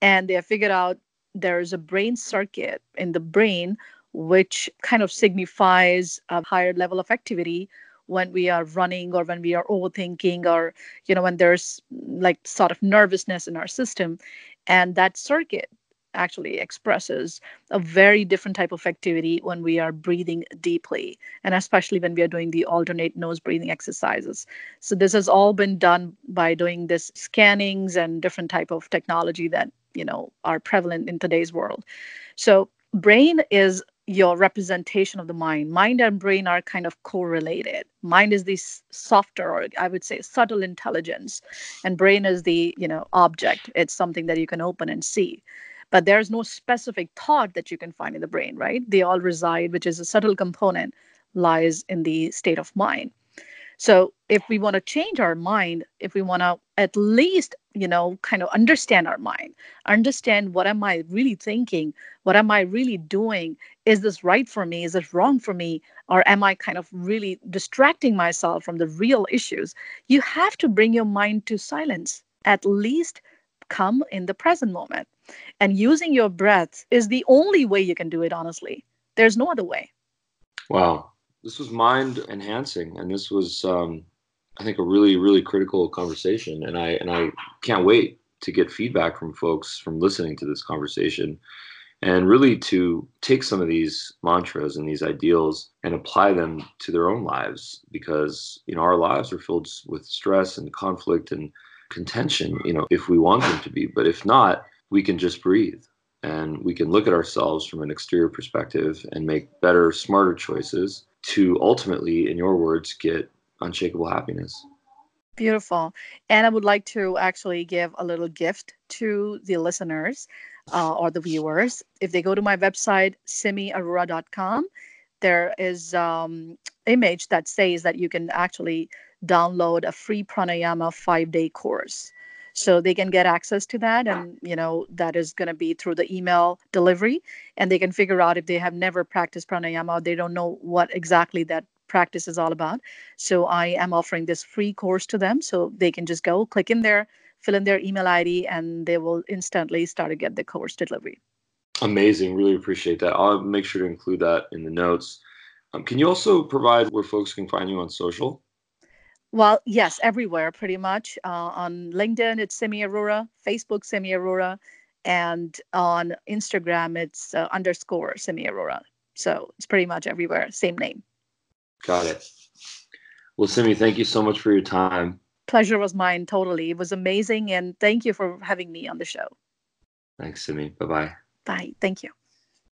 and they have figured out there is a brain circuit in the brain which kind of signifies a higher level of activity when we are running or when we are overthinking or you know when there's like sort of nervousness in our system. And that circuit actually expresses a very different type of activity when we are breathing deeply and especially when we are doing the alternate nose breathing exercises so this has all been done by doing this scannings and different type of technology that you know are prevalent in today's world so brain is your representation of the mind. Mind and brain are kind of correlated. Mind is this softer, or I would say subtle intelligence, and brain is the you know object. It's something that you can open and see. But there's no specific thought that you can find in the brain, right? They all reside, which is a subtle component, lies in the state of mind. So if we want to change our mind, if we want to at least, you know, kind of understand our mind, understand what am I really thinking? What am I really doing? Is this right for me? Is this wrong for me? Or am I kind of really distracting myself from the real issues? You have to bring your mind to silence, at least come in the present moment. And using your breath is the only way you can do it, honestly. There's no other way. Wow this was mind enhancing, and this was, um, I think, a really, really critical conversation. And I and I can't wait to get feedback from folks from listening to this conversation, and really to take some of these mantras and these ideals and apply them to their own lives, because you know our lives are filled with stress and conflict and contention. You know, if we want them to be, but if not, we can just breathe and we can look at ourselves from an exterior perspective and make better, smarter choices to ultimately, in your words, get unshakable happiness. Beautiful. And I would like to actually give a little gift to the listeners uh, or the viewers. If they go to my website, simiarora.com, there is um, image that says that you can actually download a free pranayama five day course so they can get access to that and you know that is going to be through the email delivery. And they can figure out if they have never practiced pranayama they don't know what exactly that practice is all about. So i am offering this free course to them. So they can just go click in there fill in their email id and they will instantly start to get the course delivery. Amazing. Really appreciate that. I'll make sure to include that in the notes. Um, can you also provide where folks can find you on social well, yes, everywhere pretty much. Uh, on LinkedIn, it's Simi Arora, Facebook, Simi Arora, and on Instagram, it's uh, underscore Simi Arora. So it's pretty much everywhere, same name. Got it. Well, Simi, thank you so much for your time. Pleasure was mine, totally. It was amazing. And thank you for having me on the show. Thanks, Simi. Bye bye. Bye. Thank you.